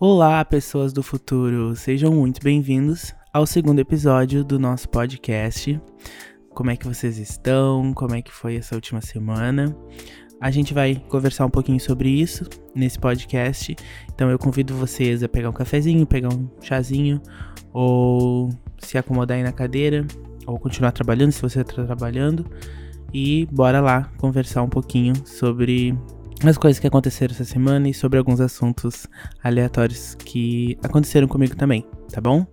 Olá, pessoas do futuro, sejam muito bem-vindos ao segundo episódio do nosso podcast. Como é que vocês estão? Como é que foi essa última semana? A gente vai conversar um pouquinho sobre isso nesse podcast. Então eu convido vocês a pegar um cafezinho, pegar um chazinho ou se acomodar aí na cadeira ou continuar trabalhando se você está trabalhando e bora lá conversar um pouquinho sobre as coisas que aconteceram essa semana e sobre alguns assuntos aleatórios que aconteceram comigo também, tá bom?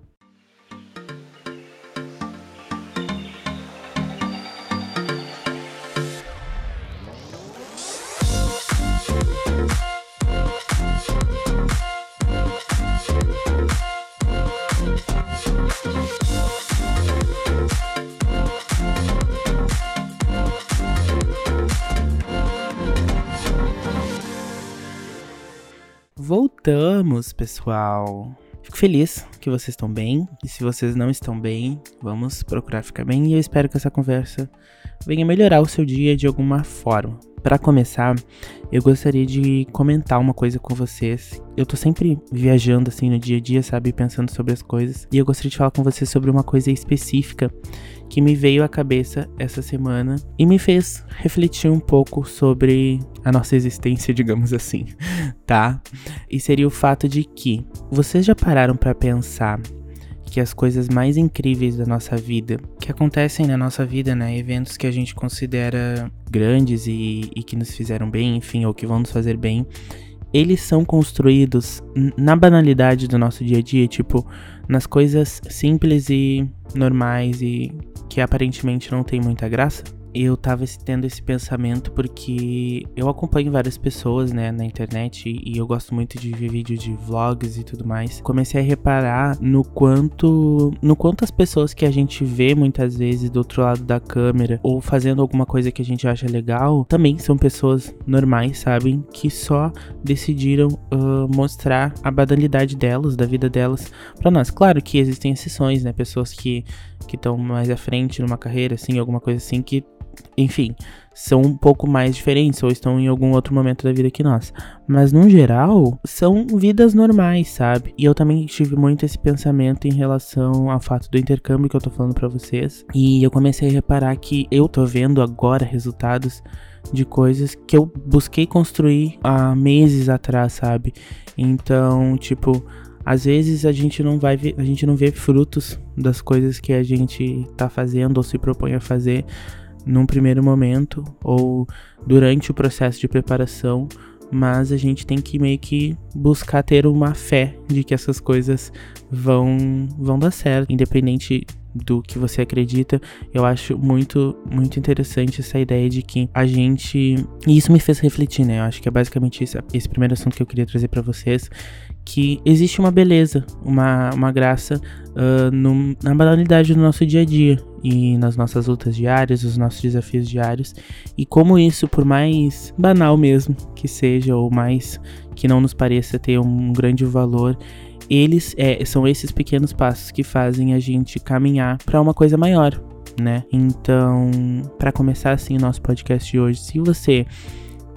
Voltamos, pessoal. Fico feliz que vocês estão bem. E se vocês não estão bem, vamos procurar ficar bem. E eu espero que essa conversa venha melhorar o seu dia de alguma forma. Para começar, eu gostaria de comentar uma coisa com vocês. Eu tô sempre viajando assim no dia a dia, sabe, pensando sobre as coisas, e eu gostaria de falar com vocês sobre uma coisa específica que me veio à cabeça essa semana e me fez refletir um pouco sobre a nossa existência, digamos assim, tá? E seria o fato de que vocês já pararam para pensar que as coisas mais incríveis da nossa vida, que acontecem na nossa vida, né? Eventos que a gente considera grandes e, e que nos fizeram bem, enfim, ou que vão nos fazer bem, eles são construídos na banalidade do nosso dia a dia, tipo, nas coisas simples e normais e que aparentemente não tem muita graça eu tava tendo esse pensamento porque eu acompanho várias pessoas, né, na internet e eu gosto muito de ver vídeos de vlogs e tudo mais. Comecei a reparar no quanto, no quanto as pessoas que a gente vê muitas vezes do outro lado da câmera ou fazendo alguma coisa que a gente acha legal, também são pessoas normais, sabem, que só decidiram uh, mostrar a banalidade delas, da vida delas para nós. Claro que existem exceções, né, pessoas que que estão mais à frente numa carreira, assim, alguma coisa assim, que enfim, são um pouco mais diferentes ou estão em algum outro momento da vida que nós. Mas no geral, são vidas normais, sabe? E eu também tive muito esse pensamento em relação ao fato do intercâmbio que eu tô falando para vocês. E eu comecei a reparar que eu tô vendo agora resultados de coisas que eu busquei construir há meses atrás, sabe? Então, tipo, às vezes a gente não vai a gente não vê frutos das coisas que a gente tá fazendo ou se propõe a fazer num primeiro momento ou durante o processo de preparação, mas a gente tem que meio que buscar ter uma fé de que essas coisas vão vão dar certo, independente do que você acredita. Eu acho muito muito interessante essa ideia de que a gente e isso me fez refletir, né? Eu acho que é basicamente esse, esse primeiro assunto que eu queria trazer para vocês, que existe uma beleza, uma, uma graça uh, no, na banalidade do nosso dia a dia e nas nossas lutas diárias, os nossos desafios diários, e como isso, por mais banal mesmo que seja, ou mais que não nos pareça ter um grande valor, eles é, são esses pequenos passos que fazem a gente caminhar para uma coisa maior, né? Então, para começar assim o nosso podcast de hoje, se você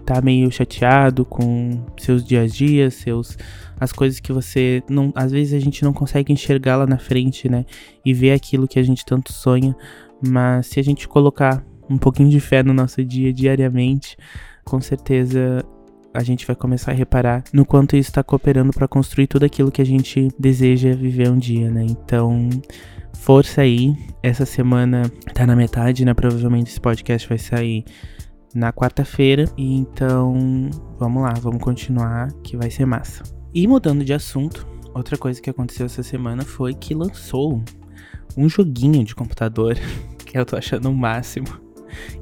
tá meio chateado com seus dias a dias, seus as coisas que você não, às vezes a gente não consegue enxergar lá na frente, né? E ver aquilo que a gente tanto sonha, mas se a gente colocar um pouquinho de fé no nosso dia diariamente, com certeza a gente vai começar a reparar no quanto isso está cooperando para construir tudo aquilo que a gente deseja viver um dia, né? Então, força aí. Essa semana tá na metade, né? Provavelmente esse podcast vai sair na quarta-feira. E então, vamos lá, vamos continuar que vai ser massa. E mudando de assunto, outra coisa que aconteceu essa semana foi que lançou um joguinho de computador que eu tô achando o máximo,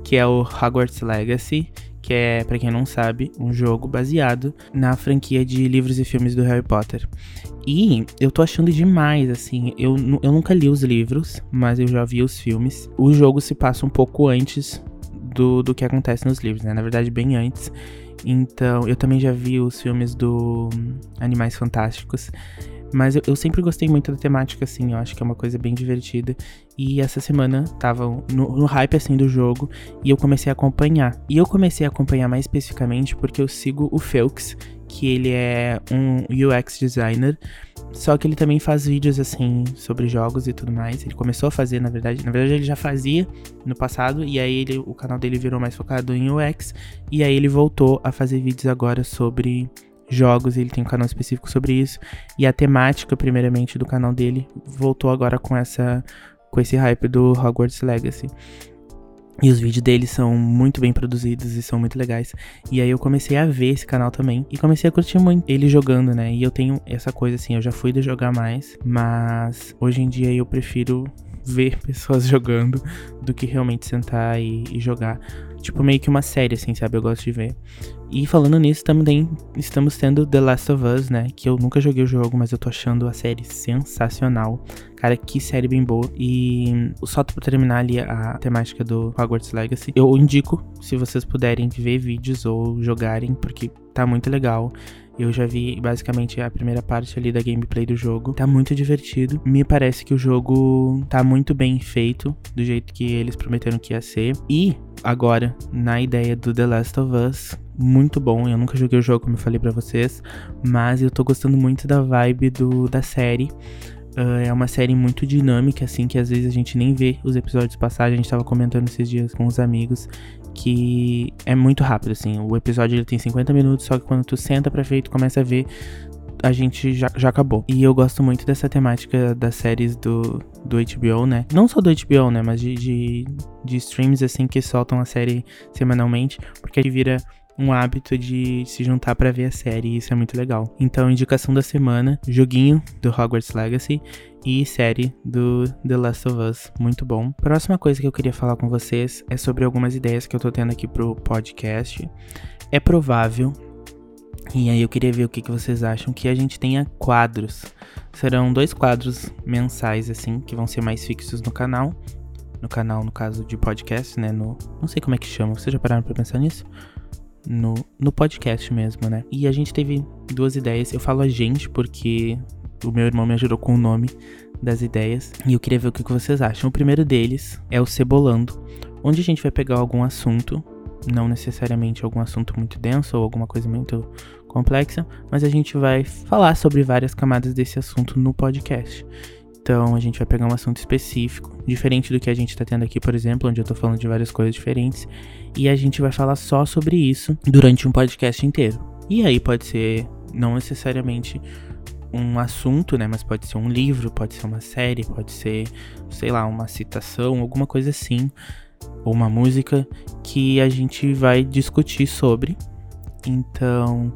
que é o Hogwarts Legacy, que é, para quem não sabe, um jogo baseado na franquia de livros e filmes do Harry Potter. E eu tô achando demais, assim. Eu, eu nunca li os livros, mas eu já vi os filmes. O jogo se passa um pouco antes do, do que acontece nos livros, né? Na verdade, bem antes. Então, eu também já vi os filmes do Animais Fantásticos. Mas eu, eu, sempre gostei muito da temática, assim, eu acho que é uma coisa bem divertida. E essa semana tava no, no, hype, assim, do jogo, e eu comecei a acompanhar. E eu comecei a acompanhar mais especificamente porque eu sigo o Felix, que ele é um UX designer, só que ele também faz vídeos assim sobre jogos e tudo mais. Ele começou a fazer, na verdade, na verdade ele já fazia no passado e aí ele, o canal dele virou mais focado em UX e aí ele voltou a fazer vídeos agora sobre jogos, ele tem um canal específico sobre isso e a temática primeiramente do canal dele voltou agora com essa com esse hype do Hogwarts Legacy. E os vídeos dele são muito bem produzidos e são muito legais. E aí eu comecei a ver esse canal também. E comecei a curtir muito ele jogando, né? E eu tenho essa coisa assim, eu já fui de jogar mais. Mas hoje em dia eu prefiro ver pessoas jogando do que realmente sentar e, e jogar tipo, meio que uma série, assim, sabe? Eu gosto de ver. E falando nisso, também estamos tendo The Last of Us, né? Que eu nunca joguei o jogo, mas eu tô achando a série sensacional. Cara, que série bem boa. E só pra terminar ali a temática do Hogwarts Legacy, eu indico, se vocês puderem ver vídeos ou jogarem, porque tá muito legal. Eu já vi basicamente a primeira parte ali da gameplay do jogo. Tá muito divertido. Me parece que o jogo tá muito bem feito, do jeito que eles prometeram que ia ser. E agora, na ideia do The Last of Us, muito bom. Eu nunca joguei o jogo, como eu falei para vocês, mas eu tô gostando muito da vibe do, da série. Uh, é uma série muito dinâmica, assim, que às vezes a gente nem vê os episódios passar. A gente tava comentando esses dias com os amigos que é muito rápido, assim. O episódio ele tem 50 minutos, só que quando tu senta pra ver tu começa a ver, a gente já, já acabou. E eu gosto muito dessa temática das séries do, do HBO, né? Não só do HBO, né? Mas de, de, de streams, assim, que soltam a série semanalmente, porque aí vira um hábito de se juntar para ver a série, e isso é muito legal. Então, indicação da semana: joguinho do Hogwarts Legacy e série do The Last of Us, muito bom. Próxima coisa que eu queria falar com vocês é sobre algumas ideias que eu tô tendo aqui pro podcast. É provável, e aí eu queria ver o que, que vocês acham, que a gente tenha quadros. Serão dois quadros mensais, assim, que vão ser mais fixos no canal. No canal, no caso de podcast, né? No, não sei como é que chama, vocês já pararam pra pensar nisso? no, no podcast mesmo, né? E a gente teve duas ideias. Eu falo a gente porque o meu irmão me ajudou com o nome das ideias e eu queria ver o que vocês acham. O primeiro deles é o Cebolando, onde a gente vai pegar algum assunto, não necessariamente algum assunto muito denso ou alguma coisa muito complexa, mas a gente vai falar sobre várias camadas desse assunto no podcast. Então a gente vai pegar um assunto específico, diferente do que a gente está tendo aqui, por exemplo, onde eu tô falando de várias coisas diferentes, e a gente vai falar só sobre isso durante um podcast inteiro. E aí pode ser não necessariamente um assunto, né, mas pode ser um livro, pode ser uma série, pode ser, sei lá, uma citação, alguma coisa assim, ou uma música que a gente vai discutir sobre. Então,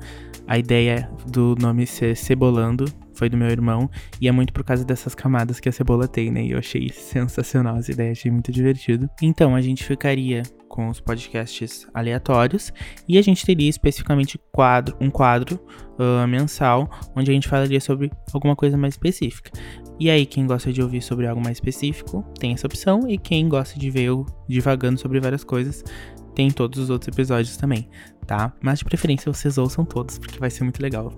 a ideia do nome ser Cebolando foi do meu irmão, e é muito por causa dessas camadas que a cebola tem, né? E eu achei sensacional essa ideia, achei muito divertido. Então, a gente ficaria com os podcasts aleatórios e a gente teria especificamente quadro, um quadro uh, mensal onde a gente falaria sobre alguma coisa mais específica. E aí, quem gosta de ouvir sobre algo mais específico tem essa opção, e quem gosta de ver eu divagando sobre várias coisas tem todos os outros episódios também, tá? Mas de preferência vocês ouçam todos, porque vai ser muito legal.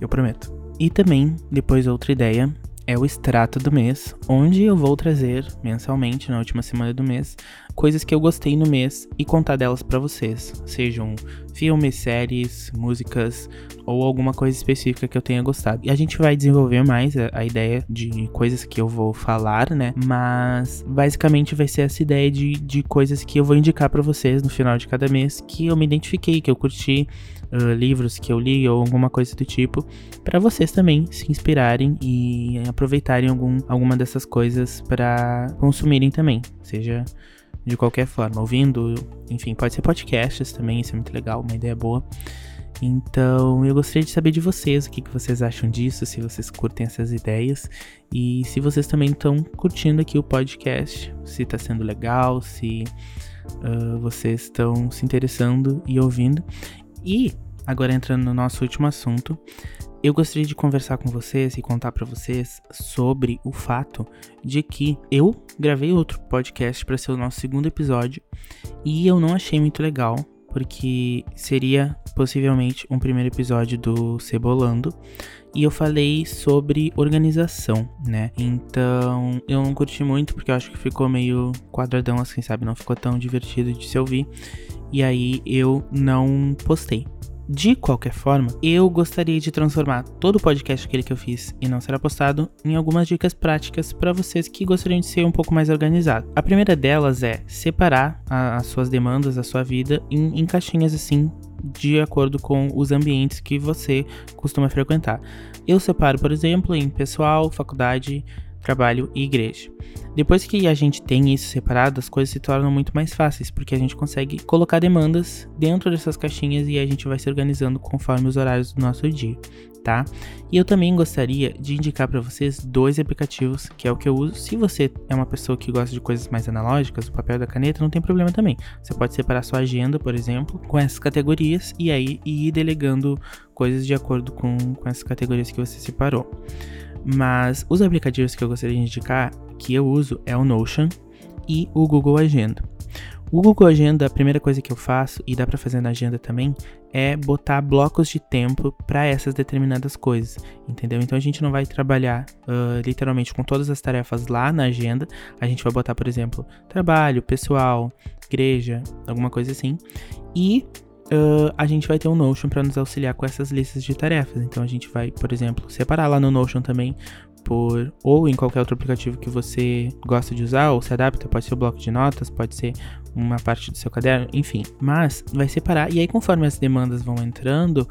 Eu prometo. E também, depois outra ideia, é o extrato do mês, onde eu vou trazer mensalmente, na última semana do mês, coisas que eu gostei no mês e contar delas para vocês. Sejam filmes, séries, músicas ou alguma coisa específica que eu tenha gostado. E a gente vai desenvolver mais a, a ideia de coisas que eu vou falar, né? Mas basicamente vai ser essa ideia de, de coisas que eu vou indicar para vocês no final de cada mês que eu me identifiquei, que eu curti uh, livros que eu li ou alguma coisa do tipo, para vocês também se inspirarem e aproveitarem algum, alguma dessas coisas para consumirem também, seja de qualquer forma, ouvindo, enfim, pode ser podcasts também, isso é muito legal, uma ideia boa. Então, eu gostaria de saber de vocês o que, que vocês acham disso, se vocês curtem essas ideias e se vocês também estão curtindo aqui o podcast, se está sendo legal, se uh, vocês estão se interessando e ouvindo. E, agora entrando no nosso último assunto, eu gostaria de conversar com vocês e contar para vocês sobre o fato de que eu gravei outro podcast para ser o nosso segundo episódio e eu não achei muito legal, porque seria possivelmente um primeiro episódio do Cebolando. E eu falei sobre organização, né? Então eu não curti muito porque eu acho que ficou meio quadradão assim, sabe? Não ficou tão divertido de se ouvir. E aí eu não postei. De qualquer forma, eu gostaria de transformar todo o podcast aquele que eu fiz e não será postado em algumas dicas práticas para vocês que gostariam de ser um pouco mais organizados. A primeira delas é separar a, as suas demandas, a sua vida em, em caixinhas assim de acordo com os ambientes que você costuma frequentar. Eu separo, por exemplo, em pessoal, faculdade, trabalho e igreja. Depois que a gente tem isso separado, as coisas se tornam muito mais fáceis, porque a gente consegue colocar demandas dentro dessas caixinhas e a gente vai se organizando conforme os horários do nosso dia, tá? E eu também gostaria de indicar para vocês dois aplicativos, que é o que eu uso. Se você é uma pessoa que gosta de coisas mais analógicas, o papel da caneta, não tem problema também. Você pode separar sua agenda, por exemplo, com essas categorias e aí ir delegando coisas de acordo com, com essas categorias que você separou. Mas os aplicativos que eu gostaria de indicar, que eu uso, é o Notion e o Google Agenda. O Google Agenda, a primeira coisa que eu faço, e dá para fazer na agenda também, é botar blocos de tempo para essas determinadas coisas, entendeu? Então a gente não vai trabalhar uh, literalmente com todas as tarefas lá na agenda, a gente vai botar, por exemplo, trabalho, pessoal, igreja, alguma coisa assim, e uh, a gente vai ter um Notion para nos auxiliar com essas listas de tarefas. Então a gente vai, por exemplo, separar lá no Notion também por ou em qualquer outro aplicativo que você gosta de usar ou se adapta, pode ser o bloco de notas, pode ser uma parte do seu caderno, enfim. Mas vai separar e aí conforme as demandas vão entrando,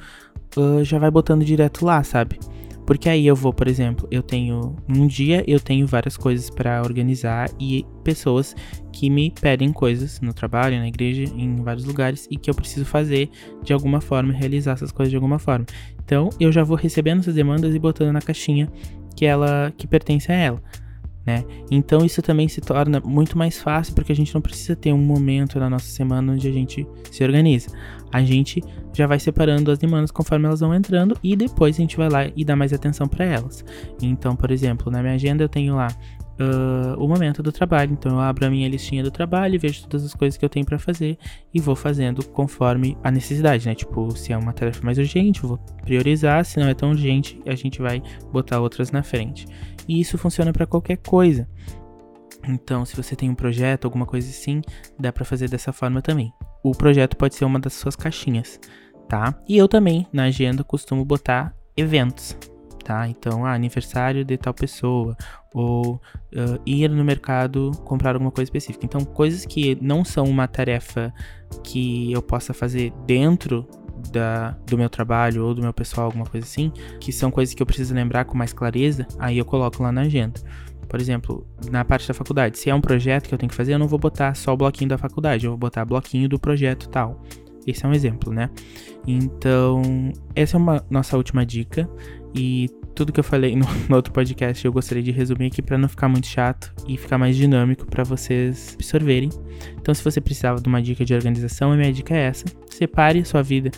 uh, já vai botando direto lá, sabe? Porque aí eu vou, por exemplo, eu tenho um dia eu tenho várias coisas para organizar e pessoas que me pedem coisas no trabalho, na igreja, em vários lugares e que eu preciso fazer de alguma forma, realizar essas coisas de alguma forma. Então, eu já vou recebendo essas demandas e botando na caixinha que ela que pertence a ela né? Então isso também se torna muito mais fácil porque a gente não precisa ter um momento na nossa semana onde a gente se organiza. A gente já vai separando as demandas conforme elas vão entrando e depois a gente vai lá e dá mais atenção para elas. Então, por exemplo, na minha agenda eu tenho lá uh, o momento do trabalho. Então eu abro a minha listinha do trabalho, vejo todas as coisas que eu tenho para fazer e vou fazendo conforme a necessidade, né? Tipo, se é uma tarefa mais urgente, eu vou priorizar, se não é tão urgente, a gente vai botar outras na frente. E isso funciona para qualquer coisa. Então, se você tem um projeto, alguma coisa assim, dá para fazer dessa forma também. O projeto pode ser uma das suas caixinhas, tá? E eu também, na agenda, costumo botar eventos tá? Então, ah, aniversário de tal pessoa, ou uh, ir no mercado comprar alguma coisa específica. Então, coisas que não são uma tarefa que eu possa fazer dentro da, do meu trabalho ou do meu pessoal, alguma coisa assim, que são coisas que eu preciso lembrar com mais clareza, aí eu coloco lá na agenda. Por exemplo, na parte da faculdade, se é um projeto que eu tenho que fazer, eu não vou botar só o bloquinho da faculdade, eu vou botar bloquinho do projeto tal. Esse é um exemplo, né? Então, essa é uma nossa última dica. E tudo que eu falei no, no outro podcast eu gostaria de resumir aqui para não ficar muito chato e ficar mais dinâmico para vocês absorverem. Então, se você precisava de uma dica de organização, a minha dica é essa: separe sua vida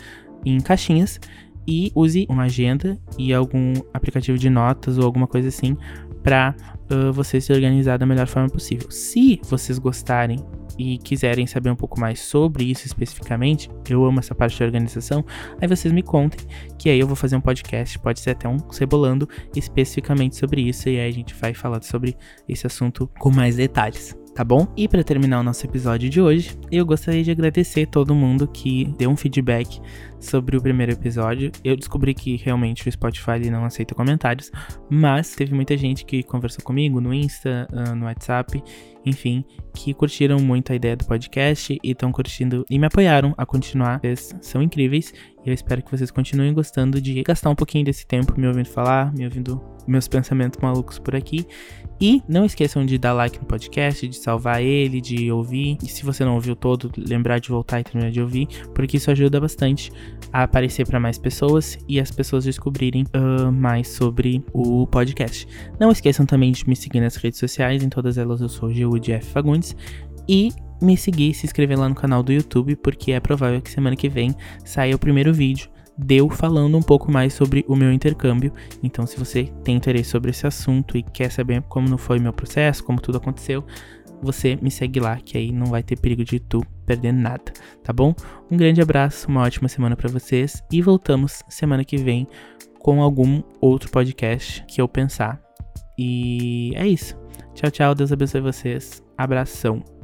em caixinhas e use uma agenda e algum aplicativo de notas ou alguma coisa assim para uh, você se organizar da melhor forma possível. Se vocês gostarem e quiserem saber um pouco mais sobre isso especificamente, eu amo essa parte de organização, aí vocês me contem, que aí eu vou fazer um podcast, pode ser até um cebolando especificamente sobre isso, e aí a gente vai falar sobre esse assunto com mais detalhes tá bom? E para terminar o nosso episódio de hoje, eu gostaria de agradecer todo mundo que deu um feedback sobre o primeiro episódio. Eu descobri que realmente o Spotify não aceita comentários, mas teve muita gente que conversou comigo no Insta, ah, no WhatsApp, enfim, que curtiram muito a ideia do podcast e estão curtindo e me apoiaram a continuar. Vocês são incríveis e eu espero que vocês continuem gostando de gastar um pouquinho desse tempo me ouvindo falar, me ouvindo meus pensamentos malucos por aqui. E não esqueçam de dar like no podcast, de salvar ele, de ouvir. E se você não ouviu todo, lembrar de voltar e terminar de ouvir, porque isso ajuda bastante a aparecer para mais pessoas e as pessoas descobrirem uh, mais sobre o podcast. Não esqueçam também de me seguir nas redes sociais, em todas elas eu sou GUDF Fagundes. E me seguir e se inscrever lá no canal do YouTube, porque é provável que semana que vem saia o primeiro vídeo deu falando um pouco mais sobre o meu intercâmbio. Então, se você tem interesse sobre esse assunto e quer saber como não foi meu processo, como tudo aconteceu, você me segue lá, que aí não vai ter perigo de tu perder nada, tá bom? Um grande abraço, uma ótima semana para vocês e voltamos semana que vem com algum outro podcast que eu pensar. E é isso. Tchau, tchau. Deus abençoe vocês. Abração.